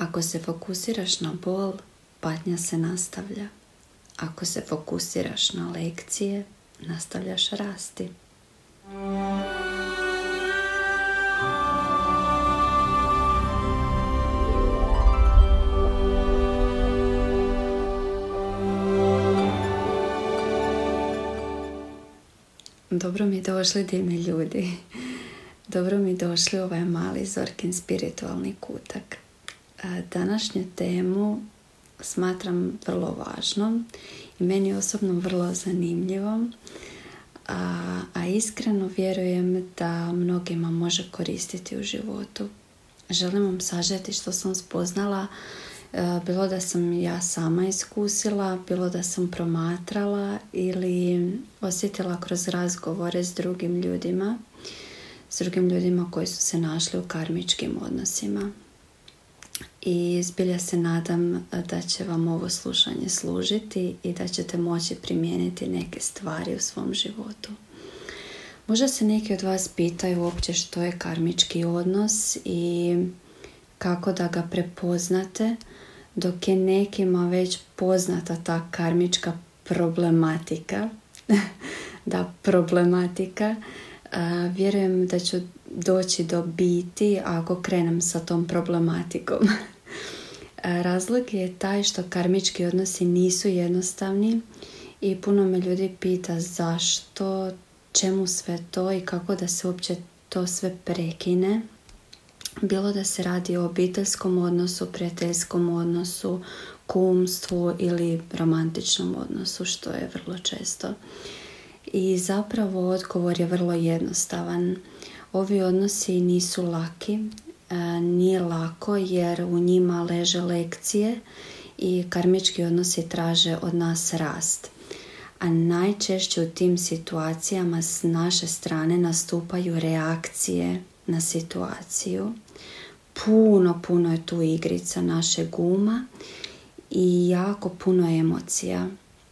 Ako se fokusiraš na bol, patnja se nastavlja. Ako se fokusiraš na lekcije, nastavljaš rasti. Dobro mi došli divni ljudi. Dobro mi došli ovaj mali Zorkin spiritualni kutak. Današnju temu smatram vrlo važnom i meni osobno vrlo zanimljivom. A, a iskreno vjerujem da mnogima može koristiti u životu. Želim vam sažeti što sam spoznala E, bilo da sam ja sama iskusila, bilo da sam promatrala ili osjetila kroz razgovore s drugim ljudima, s drugim ljudima koji su se našli u karmičkim odnosima. I zbilja se nadam da će vam ovo slušanje služiti i da ćete moći primijeniti neke stvari u svom životu. Možda se neki od vas pitaju uopće što je karmički odnos i kako da ga prepoznate dok je nekima već poznata ta karmička problematika, da problematika, vjerujem da ću doći do biti ako krenem sa tom problematikom. Razlog je taj što karmički odnosi nisu jednostavni i puno me ljudi pita zašto, čemu sve to i kako da se uopće to sve prekine bilo da se radi o obiteljskom odnosu, prijateljskom odnosu, kumstvu ili romantičnom odnosu, što je vrlo često. I zapravo odgovor je vrlo jednostavan. Ovi odnosi nisu laki, e, nije lako jer u njima leže lekcije i karmički odnosi traže od nas rast. A najčešće u tim situacijama s naše strane nastupaju reakcije na situaciju. Puno, puno je tu igrica naše guma i jako puno emocija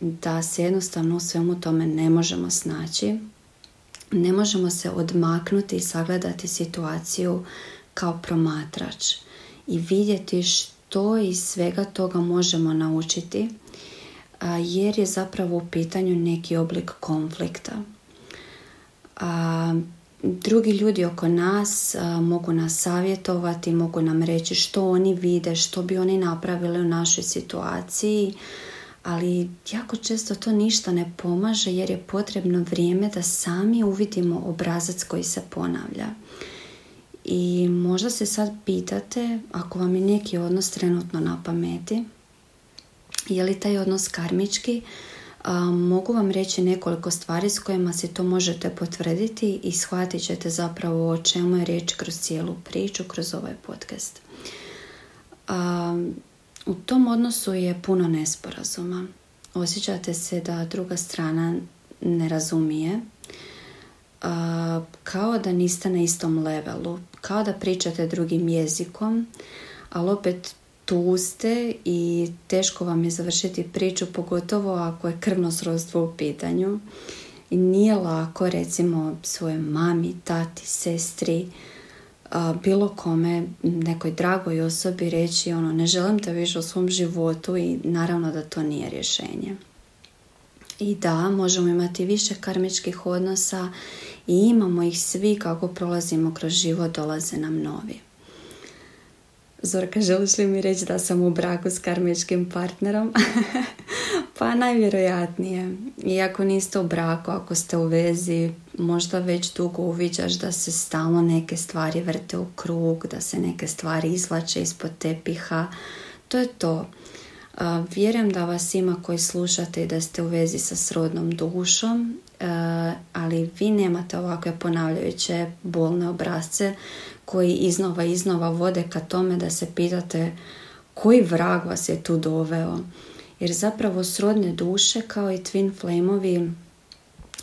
da se jednostavno u svemu tome ne možemo snaći. Ne možemo se odmaknuti i sagledati situaciju kao promatrač i vidjeti što iz svega toga možemo naučiti jer je zapravo u pitanju neki oblik konflikta. Drugi ljudi oko nas mogu nas savjetovati, mogu nam reći što oni vide, što bi oni napravili u našoj situaciji, ali jako često to ništa ne pomaže jer je potrebno vrijeme da sami uvidimo obrazac koji se ponavlja. I možda se sad pitate, ako vam je neki odnos trenutno na pameti, je li taj odnos karmički, mogu vam reći nekoliko stvari s kojima se to možete potvrditi i shvatit ćete zapravo o čemu je riječ kroz cijelu priču, kroz ovaj podcast. U tom odnosu je puno nesporazuma. Osjećate se da druga strana ne razumije, kao da niste na istom levelu, kao da pričate drugim jezikom, ali opet tu ste i teško vam je završiti priču, pogotovo ako je krvno srodstvo u pitanju. I nije lako, recimo, svoje mami, tati, sestri, bilo kome, nekoj dragoj osobi reći ono, ne želim te više u svom životu i naravno da to nije rješenje. I da, možemo imati više karmičkih odnosa i imamo ih svi kako prolazimo kroz život, dolaze nam novi. Zorka, želiš li mi reći da sam u braku s karmičkim partnerom? pa najvjerojatnije. Iako niste u braku, ako ste u vezi, možda već dugo uviđaš da se stalno neke stvari vrte u krug, da se neke stvari izlače ispod tepiha. To je to. Vjerujem da vas ima koji slušate i da ste u vezi sa srodnom dušom, ali vi nemate ovakve ponavljajuće bolne obrazce koji iznova iznova vode ka tome da se pitate koji vrag vas je tu doveo. Jer zapravo srodne duše kao i twin flameovi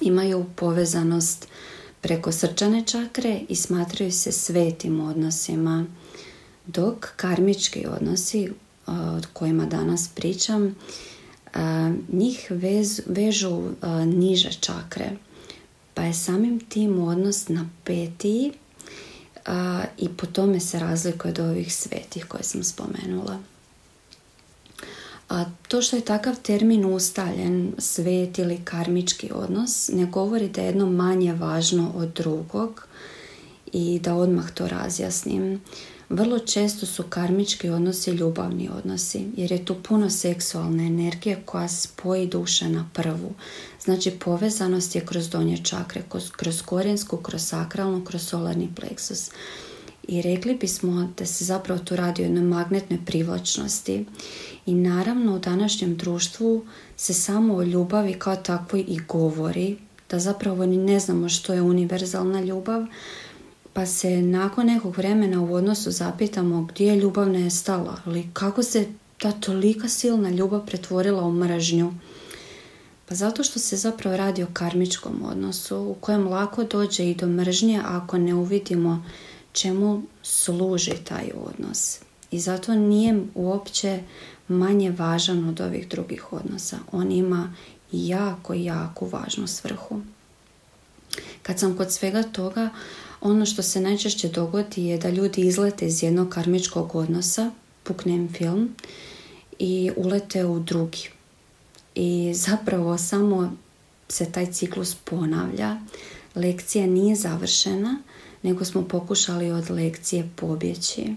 imaju povezanost preko srčane čakre i smatraju se svetim odnosima. Dok karmički odnosi od kojima danas pričam, njih vežu niže čakre. Pa je samim tim odnos na petiji i po tome se razlikuje od ovih svetih koje sam spomenula. A to što je takav termin ustaljen, svet ili karmički odnos, ne govori da je jedno manje važno od drugog i da odmah to razjasnim. Vrlo često su karmički odnosi ljubavni odnosi, jer je tu puno seksualne energije koja spoji duše na prvu. Znači povezanost je kroz donje čakre, kroz korijensku, kroz sakralnu, kroz solarni pleksus. I rekli bismo da se zapravo tu radi o jednoj magnetnoj privlačnosti. I naravno u današnjem društvu se samo o ljubavi kao takvoj i govori, da zapravo ni ne znamo što je univerzalna ljubav, pa se nakon nekog vremena u odnosu zapitamo gdje je ljubav nestala ali kako se ta tolika silna ljubav pretvorila u mržnju. Pa zato što se zapravo radi o karmičkom odnosu u kojem lako dođe i do mržnje ako ne uvidimo čemu služi taj odnos. I zato nije uopće manje važan od ovih drugih odnosa. On ima jako, jako važnu svrhu. Kad sam kod svega toga, ono što se najčešće dogodi je da ljudi izlete iz jednog karmičkog odnosa, pukne im film i ulete u drugi. I zapravo samo se taj ciklus ponavlja. Lekcija nije završena, nego smo pokušali od lekcije pobjeći.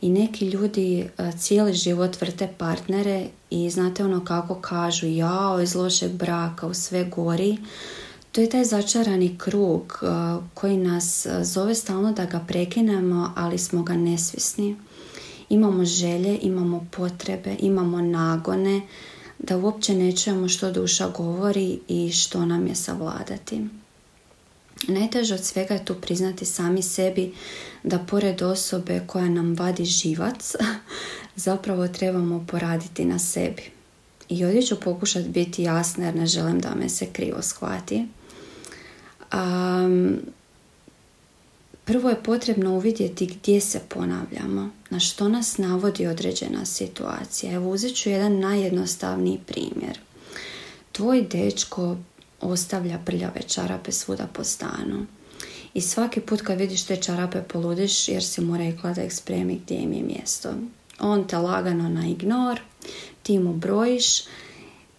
I neki ljudi e, cijeli život vrte partnere i znate ono kako kažu jao iz lošeg braka u sve gori to je taj začarani krug uh, koji nas uh, zove stalno da ga prekinemo, ali smo ga nesvisni. Imamo želje, imamo potrebe, imamo nagone, da uopće ne čujemo što duša govori i što nam je savladati. Najteže od svega je tu priznati sami sebi da pored osobe koja nam vadi živac, zapravo trebamo poraditi na sebi. I ovdje ću pokušati biti jasna jer ne želim da me se krivo shvati. Um, prvo je potrebno uvidjeti gdje se ponavljamo, na što nas navodi određena situacija. Evo uzet ću jedan najjednostavniji primjer. Tvoj dečko ostavlja prljave čarape svuda po stanu. I svaki put kad vidiš te čarape poludiš jer si mu rekla da ih spremi gdje im je mjesto. On te lagano na ignor, ti mu brojiš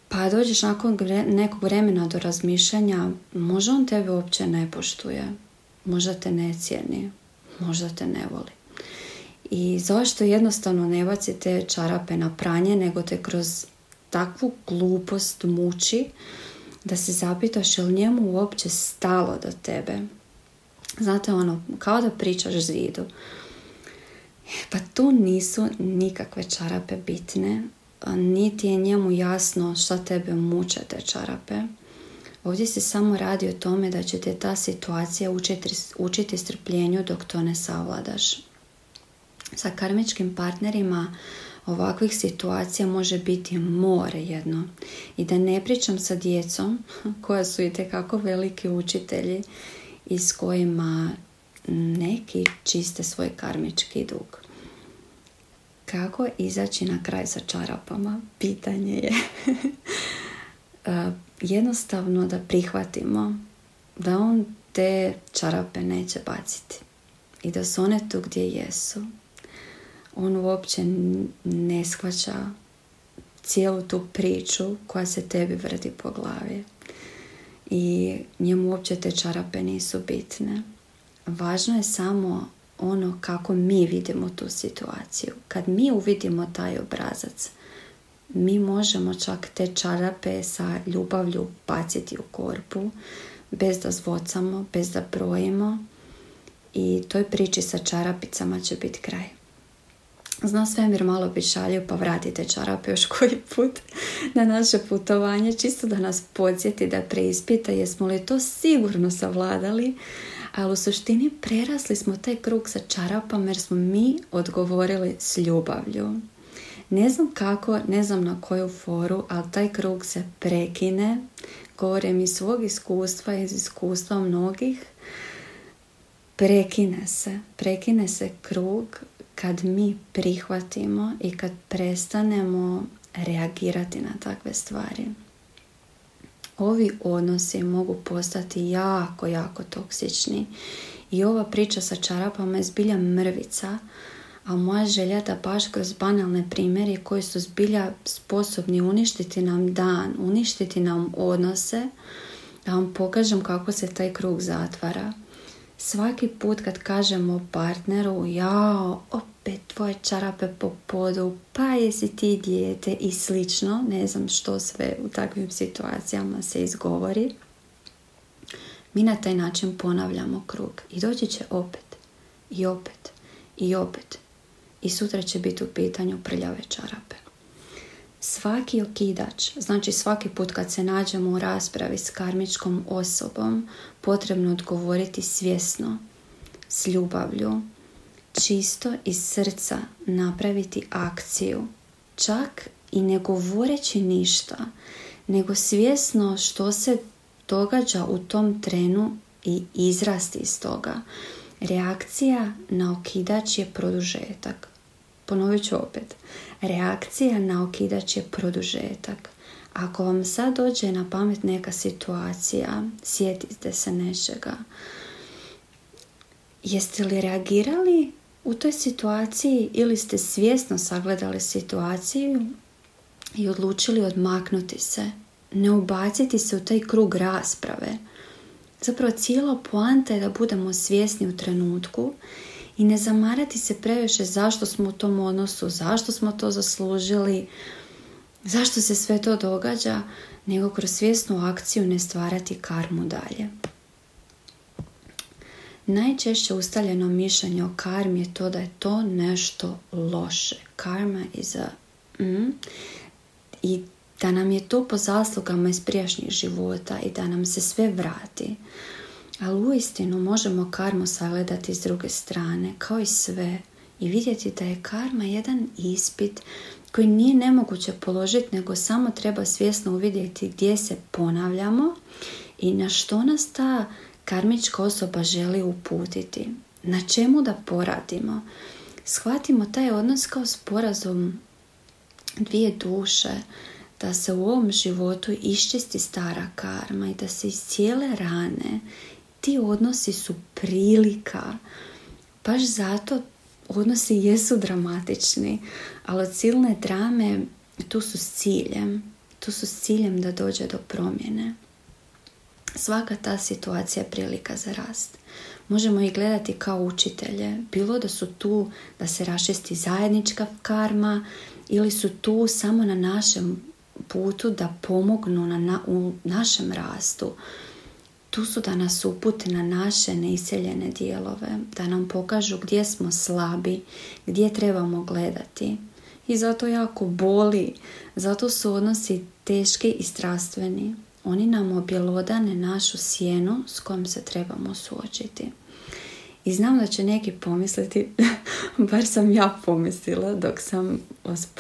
pa dođeš nakon nekog vremena do razmišljanja, možda on tebe uopće ne poštuje, možda te ne cijeni, možda te ne voli. I zašto jednostavno ne bacite čarape na pranje, nego te kroz takvu glupost muči da se zapitaš je li njemu uopće stalo do tebe. Znate ono, kao da pričaš zidu. Pa tu nisu nikakve čarape bitne, niti je njemu jasno šta tebe muče te čarape. Ovdje se samo radi o tome da će te ta situacija učiti, učiti strpljenju dok to ne savladaš. Sa karmičkim partnerima ovakvih situacija može biti more jedno. I da ne pričam sa djecom koja su i tekako veliki učitelji i s kojima neki čiste svoj karmički dug. Kako izaći na kraj sa čarapama? Pitanje je. E, jednostavno da prihvatimo da on te čarape neće baciti i da su one tu gdje jesu. On uopće ne shvaća cijelu tu priču koja se tebi vrti po glavi. I njemu uopće te čarape nisu bitne. Važno je samo ono kako mi vidimo tu situaciju. Kad mi uvidimo taj obrazac, mi možemo čak te čarape sa ljubavlju baciti u korpu, bez da zvocamo, bez da brojimo i toj priči sa čarapicama će biti kraj. Zna svemir malo bi šalju pa vratite čarape još koji put na naše putovanje čisto da nas podsjeti da preispita jesmo li to sigurno savladali ali u suštini prerasli smo taj krug sa čarapama jer smo mi odgovorili s ljubavlju. Ne znam kako, ne znam na koju foru, ali taj krug se prekine. Govorim iz svog iskustva, iz iskustva mnogih. Prekine se. Prekine se krug kad mi prihvatimo i kad prestanemo reagirati na takve stvari ovi odnosi mogu postati jako, jako toksični I ova priča sa čarapama je zbilja mrvica, a moja želja da baš kroz banalne primjere koji su zbilja sposobni uništiti nam dan, uništiti nam odnose, da vam pokažem kako se taj krug zatvara. Svaki put kad kažemo partneru, jao, opet tvoje čarape po podu, pa jesi ti dijete i slično, ne znam što sve u takvim situacijama se izgovori, mi na taj način ponavljamo krug i doći će opet i opet i opet i sutra će biti u pitanju prljave čarape. Svaki okidač, znači svaki put kad se nađemo u raspravi s karmičkom osobom, potrebno odgovoriti svjesno, s ljubavlju, čisto iz srca napraviti akciju, čak i ne govoreći ništa, nego svjesno što se događa u tom trenu i izrasti iz toga. Reakcija na okidač je produžetak. Ponovit ću opet. Reakcija na okidač je produžetak. Ako vam sad dođe na pamet neka situacija, sjetite se nečega. Jeste li reagirali u toj situaciji ili ste svjesno sagledali situaciju i odlučili odmaknuti se, ne ubaciti se u taj krug rasprave. Zapravo cijela poanta je da budemo svjesni u trenutku i ne zamarati se previše zašto smo u tom odnosu, zašto smo to zaslužili, zašto se sve to događa, nego kroz svjesnu akciju ne stvarati karmu dalje. Najčešće ustaljeno mišljenje o karmi je to da je to nešto loše. Karma is a... Mm, I da nam je to po zaslugama iz prijašnjih života i da nam se sve vrati. Ali uistinu možemo karmu sagledati s druge strane, kao i sve, i vidjeti da je karma jedan ispit koji nije nemoguće položiti, nego samo treba svjesno uvidjeti gdje se ponavljamo i na što nas ta karmička osoba želi uputiti. Na čemu da poradimo? Shvatimo taj odnos kao sporazum dvije duše, da se u ovom životu iščisti stara karma i da se iz cijele rane ti odnosi su prilika. Baš zato odnosi jesu dramatični, ali silne drame tu su s ciljem. Tu su s ciljem da dođe do promjene. Svaka ta situacija je prilika za rast. Možemo ih gledati kao učitelje, bilo da su tu da se rašisti zajednička karma ili su tu samo na našem putu da pomognu na, u našem rastu. Tu su da nas upute na naše neiseljene dijelove, da nam pokažu gdje smo slabi, gdje trebamo gledati. I zato jako boli, zato su odnosi teški i strastveni. Oni nam objelodane našu sjenu s kojom se trebamo suočiti. I znam da će neki pomisliti, bar sam ja pomislila dok sam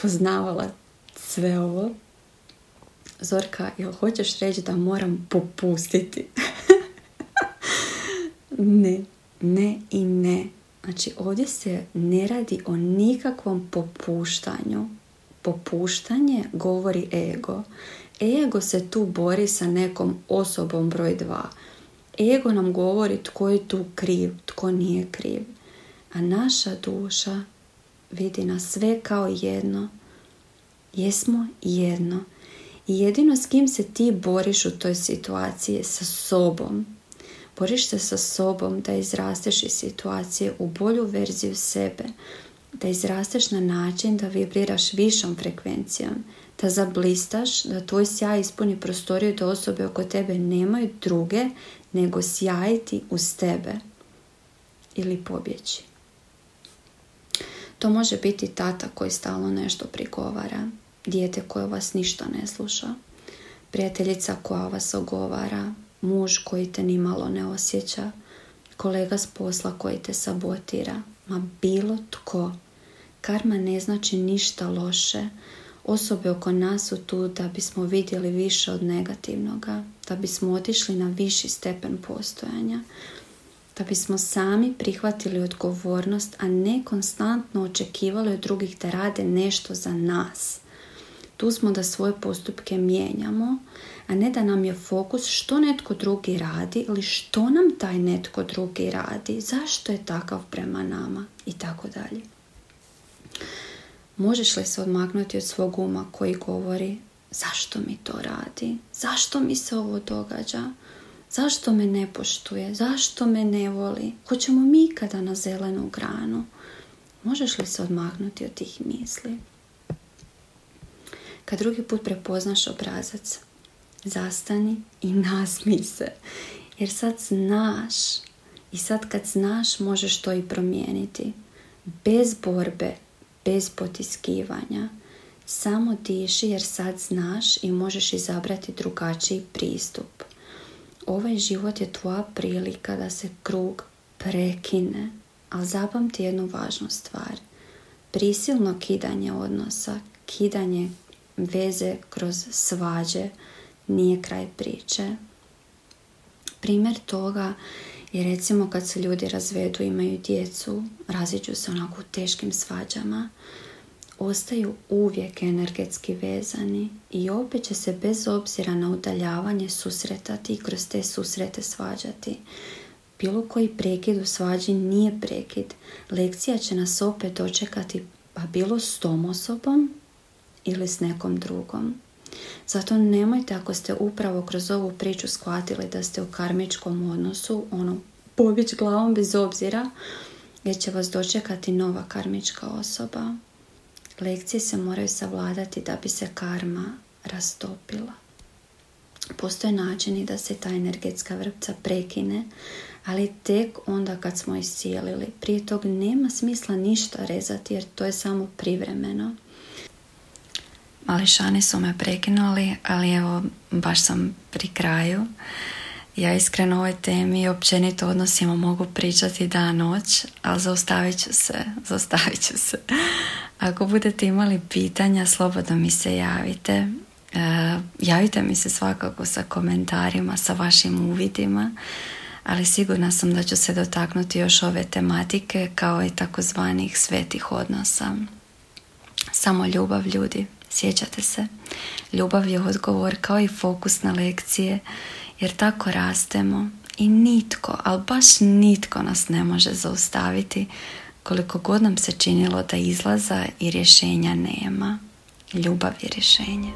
poznavala sve ovo, Zorka, jel hoćeš reći da moram popustiti? ne, ne i ne. Znači ovdje se ne radi o nikakvom popuštanju. Popuštanje govori ego. Ego se tu bori sa nekom osobom broj dva. Ego nam govori tko je tu kriv, tko nije kriv. A naša duša vidi nas sve kao jedno. Jesmo jedno. I jedino s kim se ti boriš u toj situaciji sa sobom. Boriš se sa sobom da izrasteš iz situacije u bolju verziju sebe, da izrasteš na način da vibriraš višom frekvencijom, da zablistaš, da tvoj sjaj ispuni prostoriju da osobe oko tebe nemaju druge nego sjajiti uz tebe ili pobjeći. To može biti tata koji stalno nešto prigovara, dijete koje vas ništa ne sluša, prijateljica koja vas ogovara, muž koji te nimalo ne osjeća, kolega s posla koji te sabotira, ma bilo tko. Karma ne znači ništa loše. Osobe oko nas su tu da bismo vidjeli više od negativnoga, da bismo otišli na viši stepen postojanja, da bismo sami prihvatili odgovornost, a ne konstantno očekivali od drugih da rade nešto za nas. Tu smo da svoje postupke mijenjamo, a ne da nam je fokus što netko drugi radi ili što nam taj netko drugi radi, zašto je takav prema nama i tako dalje. Možeš li se odmaknuti od svog uma koji govori zašto mi to radi, zašto mi se ovo događa, zašto me ne poštuje, zašto me ne voli, hoćemo mi kada na zelenu granu. Možeš li se odmaknuti od tih misli? Kad drugi put prepoznaš obrazac, zastani i nasmij se. Jer sad znaš i sad kad znaš možeš to i promijeniti. Bez borbe, bez potiskivanja. Samo diši jer sad znaš i možeš izabrati drugačiji pristup. Ovaj život je tvoja prilika da se krug prekine. Ali zapamti jednu važnu stvar. Prisilno kidanje odnosa, kidanje veze kroz svađe nije kraj priče. Primjer toga je recimo kad se ljudi razvedu, imaju djecu, raziđu se onako u teškim svađama, ostaju uvijek energetski vezani i opet će se bez obzira na udaljavanje susretati i kroz te susrete svađati. Bilo koji prekid u svađi nije prekid. Lekcija će nas opet dočekati pa bilo s tom osobom ili s nekom drugom. Zato nemojte ako ste upravo kroz ovu priču shvatili da ste u karmičkom odnosu, ono, pobjeć glavom bez obzira, jer će vas dočekati nova karmička osoba. Lekcije se moraju savladati da bi se karma rastopila. Postoje načini da se ta energetska vrpca prekine, ali tek onda kad smo iscijelili. Prije tog nema smisla ništa rezati jer to je samo privremeno. Mališani su me prekinuli, ali evo, baš sam pri kraju. Ja iskreno ovoj temi i općenito odnosima mogu pričati dan noć, ali zaustavit ću se, zaustavit ću se. Ako budete imali pitanja, slobodno mi se javite. E, javite mi se svakako sa komentarima, sa vašim uvidima, ali sigurna sam da ću se dotaknuti još ove tematike kao i takozvanih svetih odnosa. Samo ljubav ljudi. Sjećate se? Ljubav je odgovor kao i fokus na lekcije, jer tako rastemo i nitko, ali baš nitko nas ne može zaustaviti koliko god nam se činilo da izlaza i rješenja nema. Ljubav je rješenje.